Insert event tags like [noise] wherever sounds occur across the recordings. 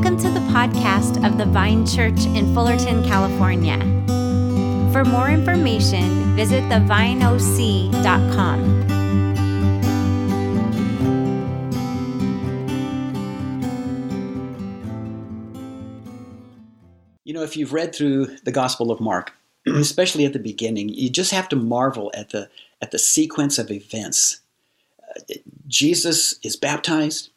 Welcome to the podcast of the Vine Church in Fullerton, California. For more information, visit thevineoc.com. You know, if you've read through the Gospel of Mark, [clears throat] especially at the beginning, you just have to marvel at the at the sequence of events. Uh, Jesus is baptized.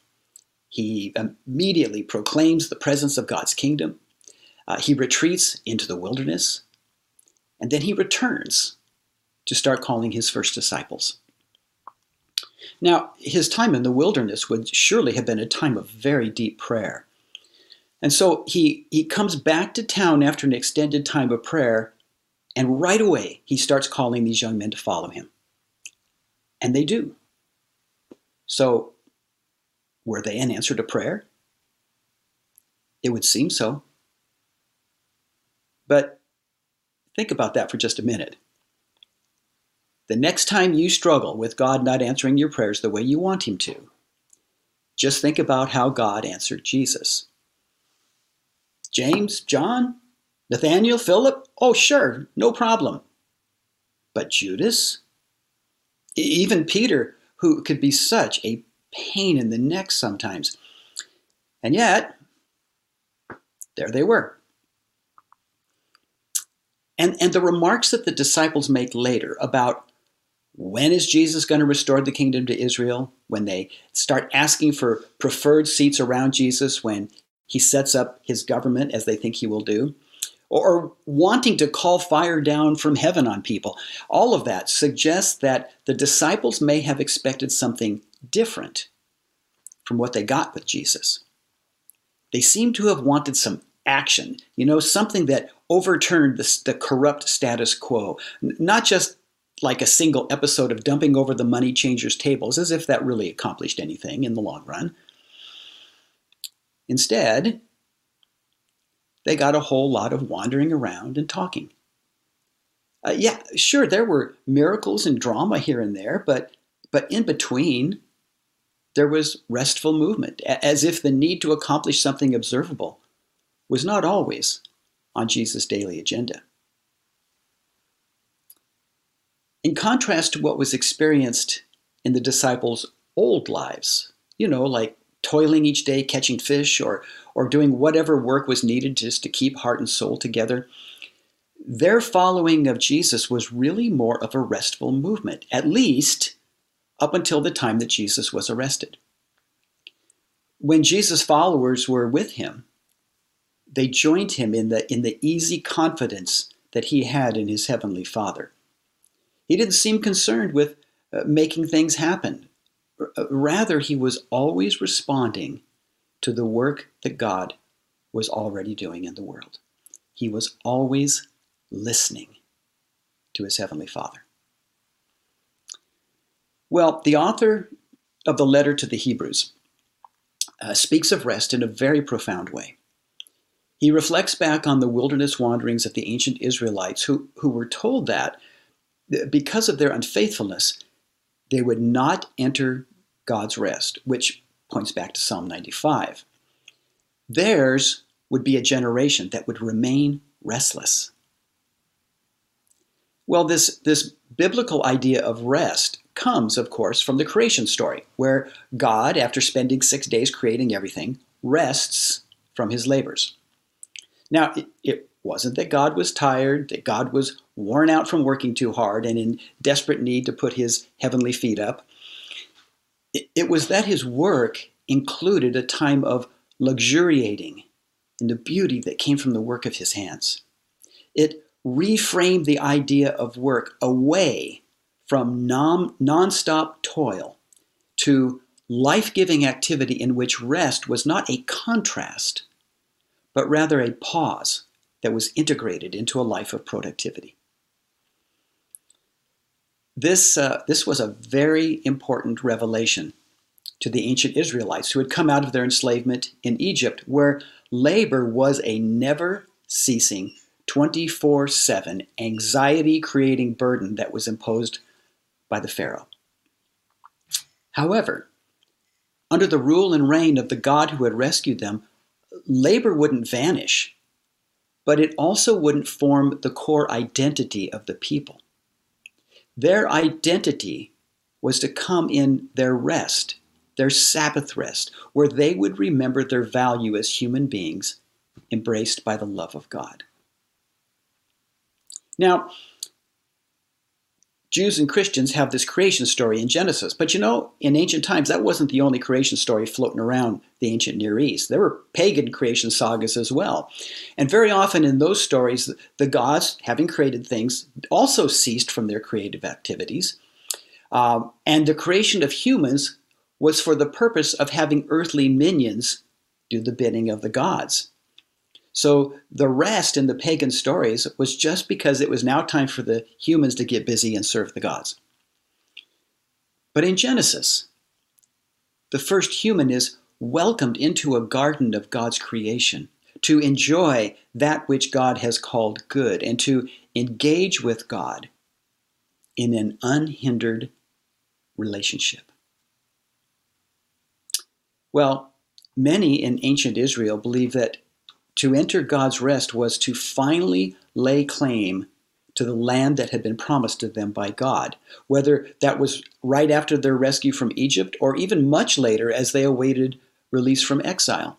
He immediately proclaims the presence of God's kingdom. Uh, he retreats into the wilderness. And then he returns to start calling his first disciples. Now, his time in the wilderness would surely have been a time of very deep prayer. And so he, he comes back to town after an extended time of prayer, and right away he starts calling these young men to follow him. And they do. So were they an answer to prayer? It would seem so. But think about that for just a minute. The next time you struggle with God not answering your prayers the way you want Him to, just think about how God answered Jesus. James, John, Nathaniel, Philip? Oh, sure, no problem. But Judas? Even Peter, who could be such a pain in the neck sometimes. And yet, there they were. And, and the remarks that the disciples make later about when is Jesus going to restore the kingdom to Israel, when they start asking for preferred seats around Jesus, when he sets up his government as they think he will do, or wanting to call fire down from heaven on people. All of that suggests that the disciples may have expected something different from what they got with Jesus. They seem to have wanted some action, you know, something that overturned the, the corrupt status quo, not just like a single episode of dumping over the money changers' tables, as if that really accomplished anything in the long run. Instead, they got a whole lot of wandering around and talking. Uh, yeah, sure, there were miracles and drama here and there, but but in between, there was restful movement, as if the need to accomplish something observable was not always on Jesus' daily agenda. In contrast to what was experienced in the disciples' old lives, you know, like toiling each day catching fish or, or doing whatever work was needed just to keep heart and soul together, their following of Jesus was really more of a restful movement, at least up until the time that Jesus was arrested. When Jesus' followers were with him, they joined him in the, in the easy confidence that he had in his heavenly Father. He didn't seem concerned with uh, making things happen. Uh, rather, he was always responding to the work that God was already doing in the world. He was always listening to his heavenly Father. Well, the author of the letter to the Hebrews uh, speaks of rest in a very profound way. He reflects back on the wilderness wanderings of the ancient Israelites who, who were told that because of their unfaithfulness, they would not enter God's rest, which points back to Psalm 95. Theirs would be a generation that would remain restless. Well, this, this biblical idea of rest comes, of course, from the creation story, where God, after spending six days creating everything, rests from his labors. Now, it, wasn't that God was tired, that God was worn out from working too hard and in desperate need to put his heavenly feet up. It, it was that his work included a time of luxuriating in the beauty that came from the work of his hands. It reframed the idea of work away from non nonstop toil to life giving activity in which rest was not a contrast, but rather a pause that was integrated into a life of productivity. This, uh, this was a very important revelation to the ancient Israelites who had come out of their enslavement in Egypt, where labor was a never ceasing 24 7 anxiety creating burden that was imposed by the Pharaoh. However, under the rule and reign of the God who had rescued them, labor wouldn't vanish, but it also wouldn't form the core identity of the people. Their identity was to come in their rest, their Sabbath rest, where they would remember their value as human beings embraced by the love of God. Now, Jews and Christians have this creation story in Genesis. But you know, in ancient times, that wasn't the only creation story floating around the ancient Near East. There were pagan creation sagas as well. And very often in those stories, the gods, having created things, also ceased from their creative activities. Um, and the creation of humans was for the purpose of having earthly minions do the bidding of the gods. So the rest in the pagan stories was just because it was now time for the humans to get busy and serve the gods. But in Genesis, the first human is welcomed into a garden of God's creation to enjoy that which God has called good and to engage with God in an unhindered relationship. Well, many in ancient Israel believe that to enter God's rest was to finally lay claim to the land that had been promised to them by God, whether that was right after their rescue from Egypt or even much later as they awaited release from exile.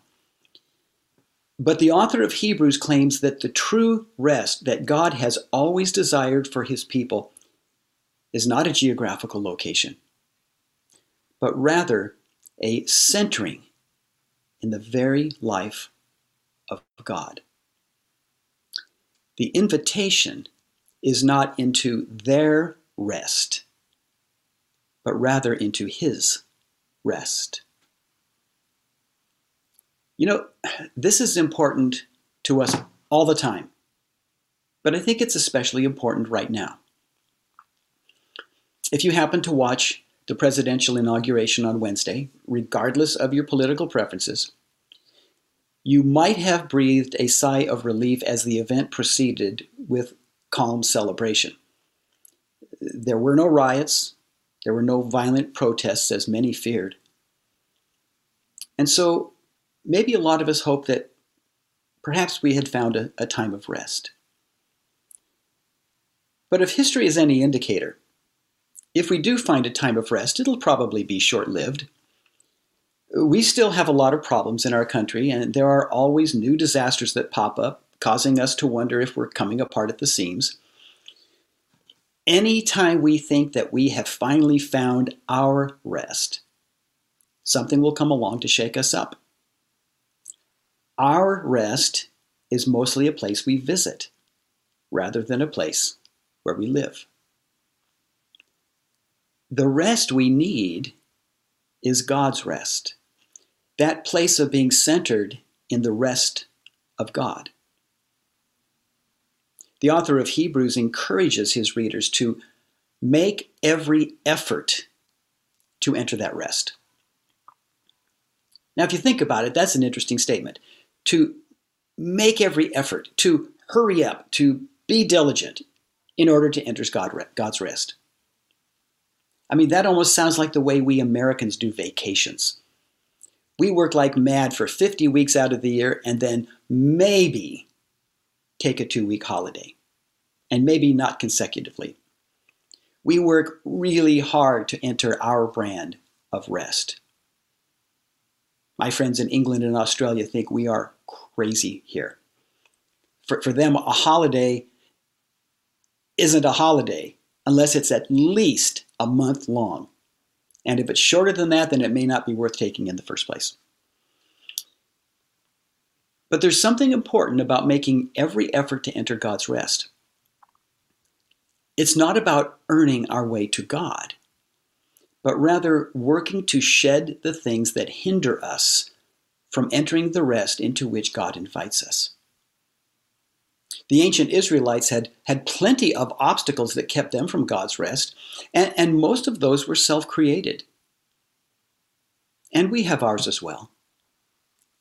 But the author of Hebrews claims that the true rest that God has always desired for his people is not a geographical location, but rather a centering in the very life of God. The invitation is not into their rest, but rather into His rest. You know, this is important to us all the time, but I think it's especially important right now. If you happen to watch the presidential inauguration on Wednesday, regardless of your political preferences, you might have breathed a sigh of relief as the event proceeded with calm celebration. There were no riots, there were no violent protests as many feared. And so maybe a lot of us hoped that perhaps we had found a, a time of rest. But if history is any indicator, if we do find a time of rest, it'll probably be short lived we still have a lot of problems in our country, and there are always new disasters that pop up, causing us to wonder if we're coming apart at the seams. Anytime we think that we have finally found our rest, something will come along to shake us up. Our rest is mostly a place we visit rather than a place where we live. The rest we need is God's rest. That place of being centered in the rest of God. The author of Hebrews encourages his readers to make every effort to enter that rest. Now, if you think about it, that's an interesting statement. To make every effort, to hurry up, to be diligent in order to enter God's rest. I mean, that almost sounds like the way we Americans do vacations. We work like mad for 50 weeks out of the year and then maybe take a two week holiday, and maybe not consecutively. We work really hard to enter our brand of rest. My friends in England and Australia think we are crazy here. For, for them, a holiday isn't a holiday unless it's at least a month long. And if it's shorter than that, then it may not be worth taking in the first place. But there's something important about making every effort to enter God's rest. It's not about earning our way to God, but rather working to shed the things that hinder us from entering the rest into which God invites us. The ancient Israelites had, had plenty of obstacles that kept them from God's rest, and, and most of those were self created. And we have ours as well.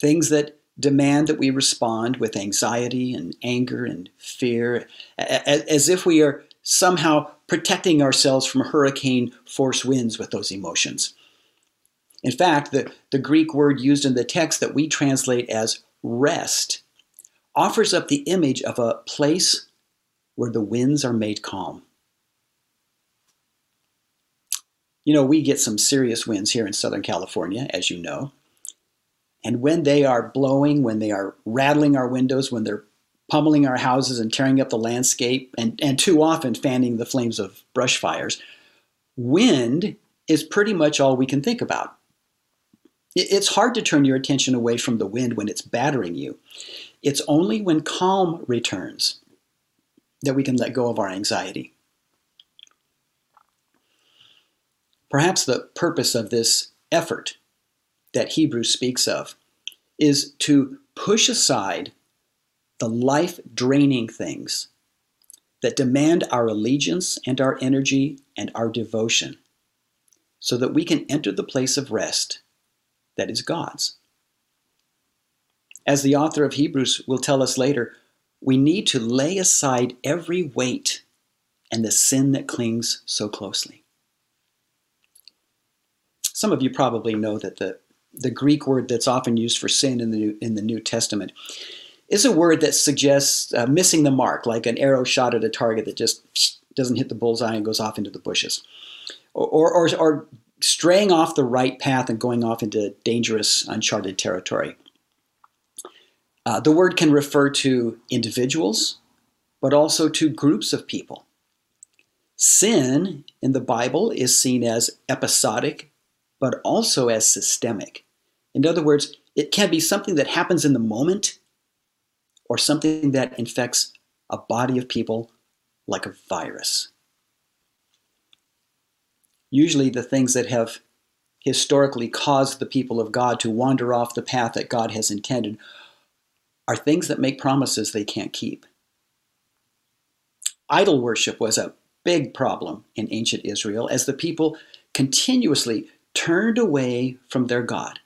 Things that demand that we respond with anxiety and anger and fear, as if we are somehow protecting ourselves from hurricane force winds with those emotions. In fact, the, the Greek word used in the text that we translate as rest offers up the image of a place where the winds are made calm. You know, we get some serious winds here in Southern California, as you know. And when they are blowing, when they are rattling our windows, when they're pummeling our houses and tearing up the landscape, and, and too often fanning the flames of brush fires, wind is pretty much all we can think about. It's hard to turn your attention away from the wind when it's battering you. It's only when calm returns that we can let go of our anxiety. Perhaps the purpose of this effort that Hebrews speaks of is to push aside the life draining things that demand our allegiance and our energy and our devotion so that we can enter the place of rest that is God's. As the author of Hebrews will tell us later, we need to lay aside every weight and the sin that clings so closely. Some of you probably know that the, the Greek word that's often used for sin in the New, in the New Testament is a word that suggests uh, missing the mark, like an arrow shot at a target that just doesn't hit the bullseye and goes off into the bushes. Or, or, or straying off the right path and going off into dangerous, uncharted territory. Uh, the word can refer to individuals, but also to groups of people. Sin in the Bible is seen as episodic, but also as systemic. In other words, it can be something that happens in the moment or something that infects a body of people like a virus. Usually, the things that have historically caused the people of God to wander off the path that God has intended are things that make promises they can't keep. Idol worship was a big problem in ancient Israel as the people continuously turned away from their God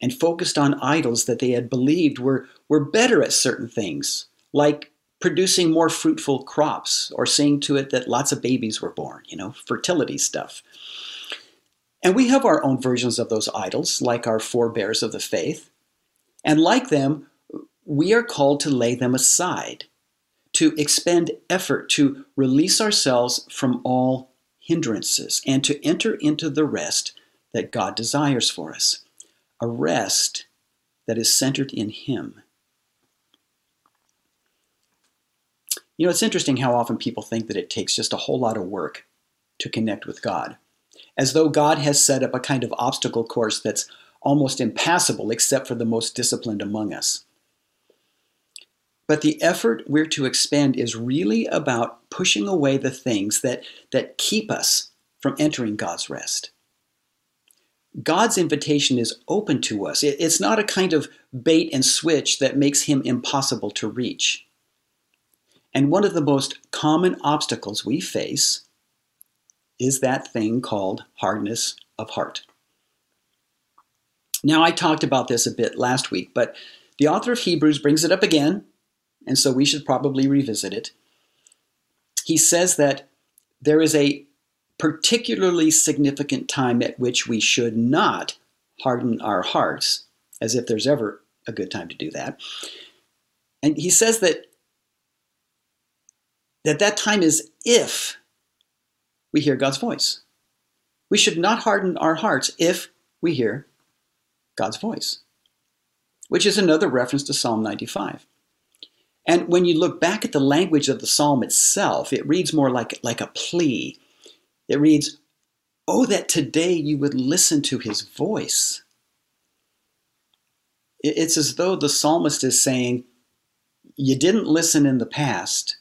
and focused on idols that they had believed were, were better at certain things, like producing more fruitful crops or seeing to it that lots of babies were born, you know, fertility stuff. And we have our own versions of those idols, like our forebears of the faith. And like them, we are called to lay them aside, to expend effort to release ourselves from all hindrances, and to enter into the rest that God desires for us a rest that is centered in Him. You know, it's interesting how often people think that it takes just a whole lot of work to connect with God, as though God has set up a kind of obstacle course that's almost impassable except for the most disciplined among us. But the effort we're to expend is really about pushing away the things that, that keep us from entering God's rest. God's invitation is open to us. It's not a kind of bait and switch that makes him impossible to reach. And one of the most common obstacles we face is that thing called hardness of heart. Now, I talked about this a bit last week, but the author of Hebrews brings it up again and so we should probably revisit it. He says that there is a particularly significant time at which we should not harden our hearts, as if there's ever a good time to do that. And he says that that, that time is if we hear God's voice. We should not harden our hearts if we hear God's voice, which is another reference to Psalm 95. And when you look back at the language of the psalm itself, it reads more like, like a plea. It reads, Oh, that today you would listen to his voice. It's as though the psalmist is saying, You didn't listen in the past,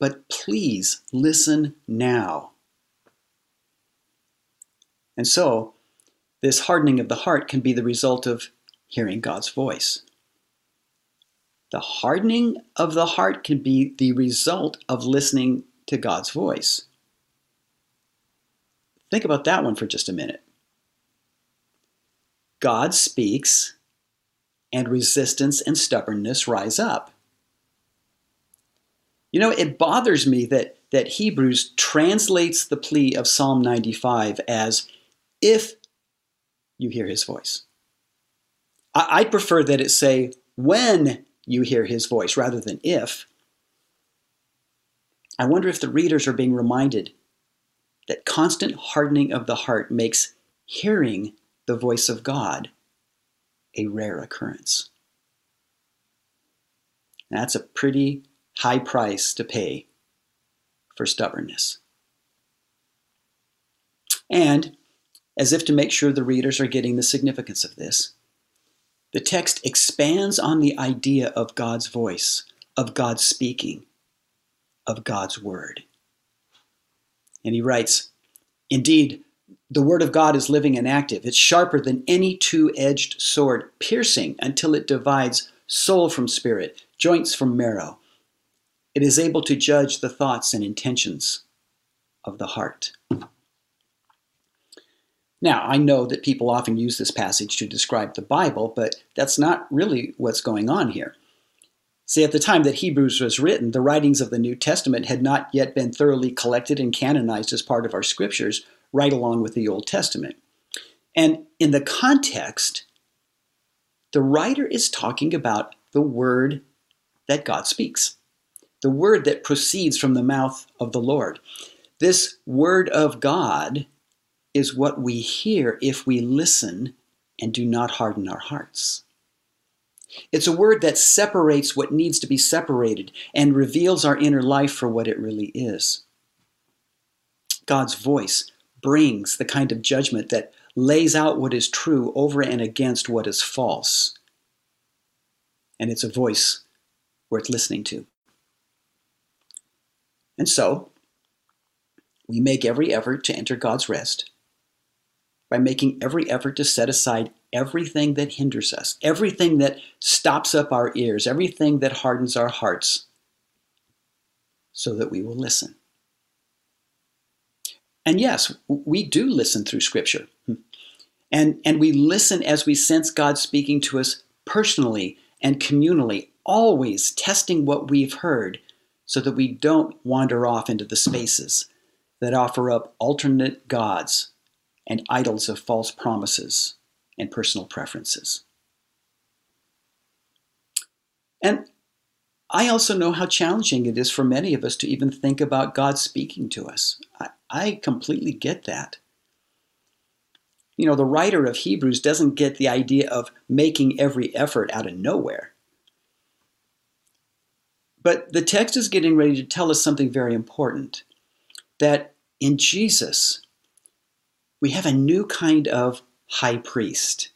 but please listen now. And so, this hardening of the heart can be the result of hearing God's voice. The hardening of the heart can be the result of listening to God's voice. Think about that one for just a minute. God speaks, and resistance and stubbornness rise up. You know, it bothers me that, that Hebrews translates the plea of Psalm 95 as if you hear his voice. I, I prefer that it say, when you hear his voice, rather than if. I wonder if the readers are being reminded that constant hardening of the heart makes hearing the voice of God a rare occurrence. That's a pretty high price to pay for stubbornness. And, as if to make sure the readers are getting the significance of this, the text expands on the idea of God's voice, of God's speaking, of God's word. And he writes, Indeed, the word of God is living and active. It's sharper than any two edged sword, piercing until it divides soul from spirit, joints from marrow. It is able to judge the thoughts and intentions of the heart. Now, I know that people often use this passage to describe the Bible, but that's not really what's going on here. See, at the time that Hebrews was written, the writings of the New Testament had not yet been thoroughly collected and canonized as part of our scriptures, right along with the Old Testament. And in the context, the writer is talking about the word that God speaks, the word that proceeds from the mouth of the Lord. This word of God is what we hear if we listen and do not harden our hearts. It's a word that separates what needs to be separated and reveals our inner life for what it really is. God's voice brings the kind of judgment that lays out what is true over and against what is false. And it's a voice worth listening to. And so, we make every effort to enter God's rest by making every effort to set aside everything that hinders us, everything that stops up our ears, everything that hardens our hearts, so that we will listen. And yes, we do listen through Scripture. And, and we listen as we sense God speaking to us personally and communally, always testing what we've heard so that we don't wander off into the spaces that offer up alternate gods and idols of false promises and personal preferences. And I also know how challenging it is for many of us to even think about God speaking to us. I, I, completely get that. You know, the writer of Hebrews doesn't get the idea of making every effort out of nowhere. But the text is getting ready to tell us something very important that in Jesus, we have a new kind of high priest.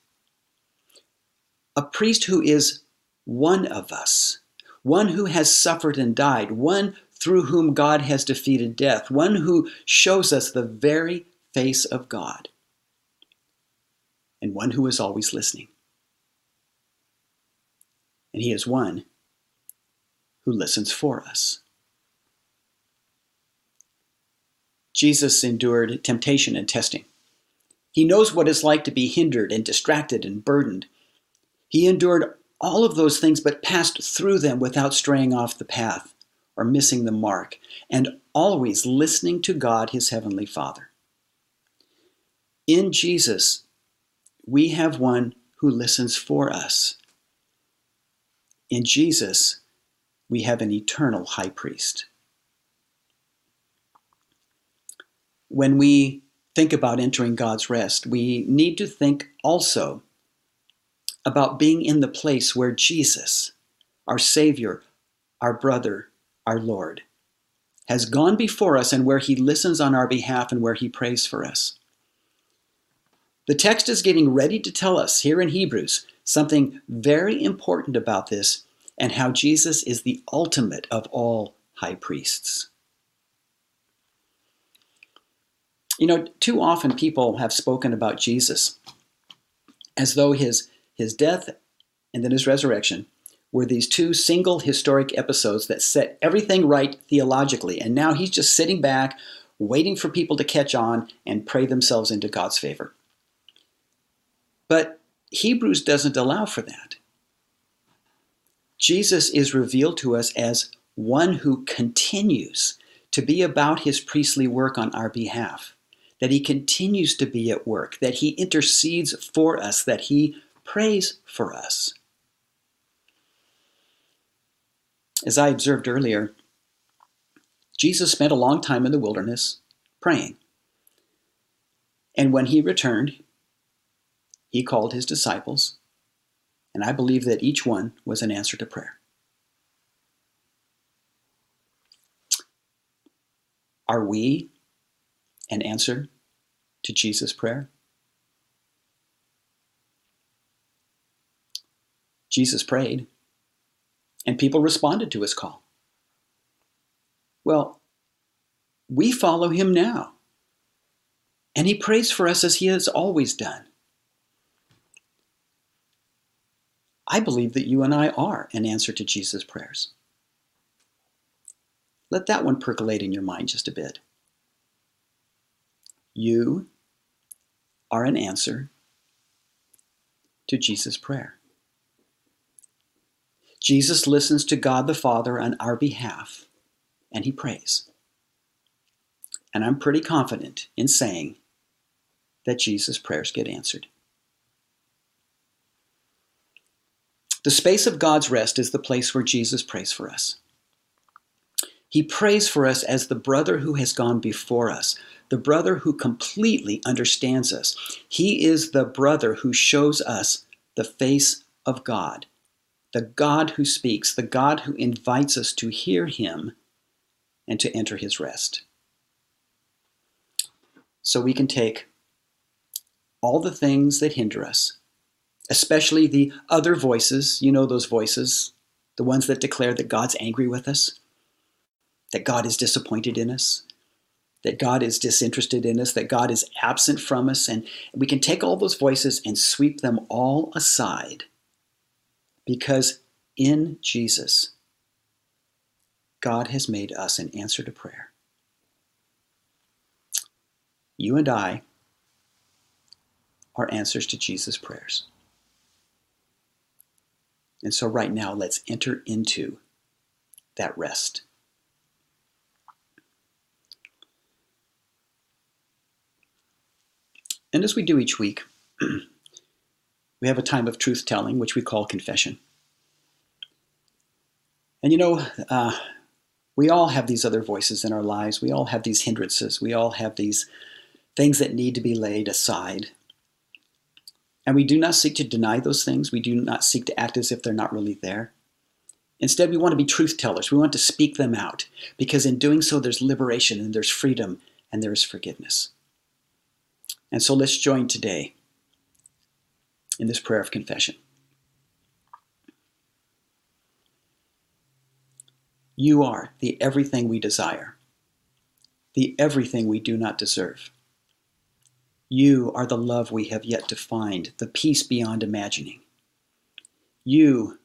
A priest who is one of us, one who has suffered and died, one through whom God has defeated death, one who shows us the very face of God, and one who is always listening. And he is one who listens for us. Jesus endured temptation and testing. He knows what it's like to be hindered and distracted and burdened. He endured all of those things, but passed through them without straying off the path or missing the mark, and always listening to God, his heavenly Father. In Jesus, we have one who listens for us. In Jesus, we have an eternal high priest. When we think about entering God's rest, we need to think also about being in the place where Jesus, our Savior, our brother, our Lord, has gone before us and where he listens on our behalf and where he prays for us. The text is getting ready to tell us here in Hebrews something very important about this and how Jesus is the ultimate of all high priests. You know, too often people have spoken about Jesus as though his, his death and then his resurrection were these two single historic episodes that set everything right theologically. And now he's just sitting back, waiting for people to catch on and pray themselves into God's favor. But Hebrews doesn't allow for that. Jesus is revealed to us as one who continues to be about his priestly work on our behalf that He continues to be at work, that He intercedes for us, that He prays for us. As I observed earlier, Jesus spent a long time in the wilderness praying. And when he returned, he called his disciples, and I believe that each one was an answer to prayer. Are we an answer to Jesus' prayer? Jesus prayed, and people responded to his call. Well, we follow him now, and he prays for us as he has always done. I believe that you and I are an answer to Jesus' prayers. Let that one percolate in your mind just a bit. You are an answer to Jesus' prayer. Jesus listens to God the Father on our behalf and he prays. And I'm pretty confident in saying that Jesus' prayers get answered. The space of God's rest is the place where Jesus prays for us. He prays for us as the brother who has gone before us, the brother who completely understands us. He is the brother who shows us the face of God, the God who speaks, the God who invites us to hear him and to enter his rest. So we can take all the things that hinder us, especially the other voices, you know those voices, the ones that declare that God's angry with us that God is disappointed in us, that God is disinterested in us, that God is absent from us. And we can take all those voices and sweep them all aside because in Jesus, God has made us an answer to prayer. You and I are answers to Jesus' prayers. And so, right now, let's enter into that rest. And as we do each week, [clears throat] we have a time of truth telling, which we call confession. And you know, uh, we all have these other voices in our lives. We all have these hindrances. We all have these things that need to be laid aside. And we do not seek to deny those things. We do not seek to act as if they're not really there. Instead, we want to be truth tellers. We want to speak them out because in doing so, there's liberation and there's freedom and there is forgiveness. And so let's join today in this prayer of confession. You are the everything we desire, the everything we do not deserve. You are the love we have yet to find, the peace beyond imagining. You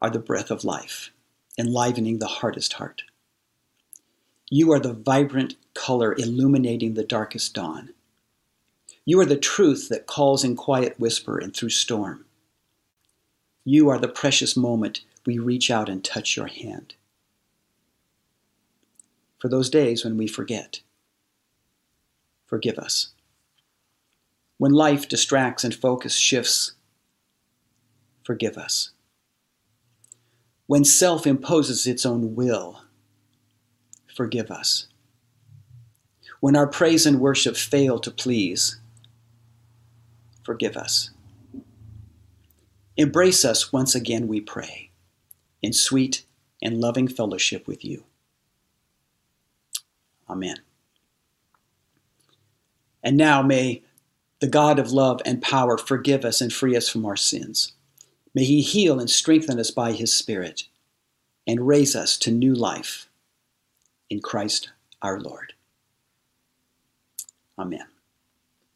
are the breath of life, enlivening the hardest heart. You are the vibrant color illuminating the darkest dawn. You are the truth that calls in quiet whisper and through storm. You are the precious moment we reach out and touch your hand. For those days when we forget, forgive us. When life distracts and focus shifts, forgive us. When self imposes its own will, forgive us. When our praise and worship fail to please, forgive us. Embrace us once again, we pray, in sweet and loving fellowship with you. Amen. And now may the God of love and power forgive us and free us from our sins. May he heal and strengthen us by his Spirit and raise us to new life in Christ our Lord. Amen.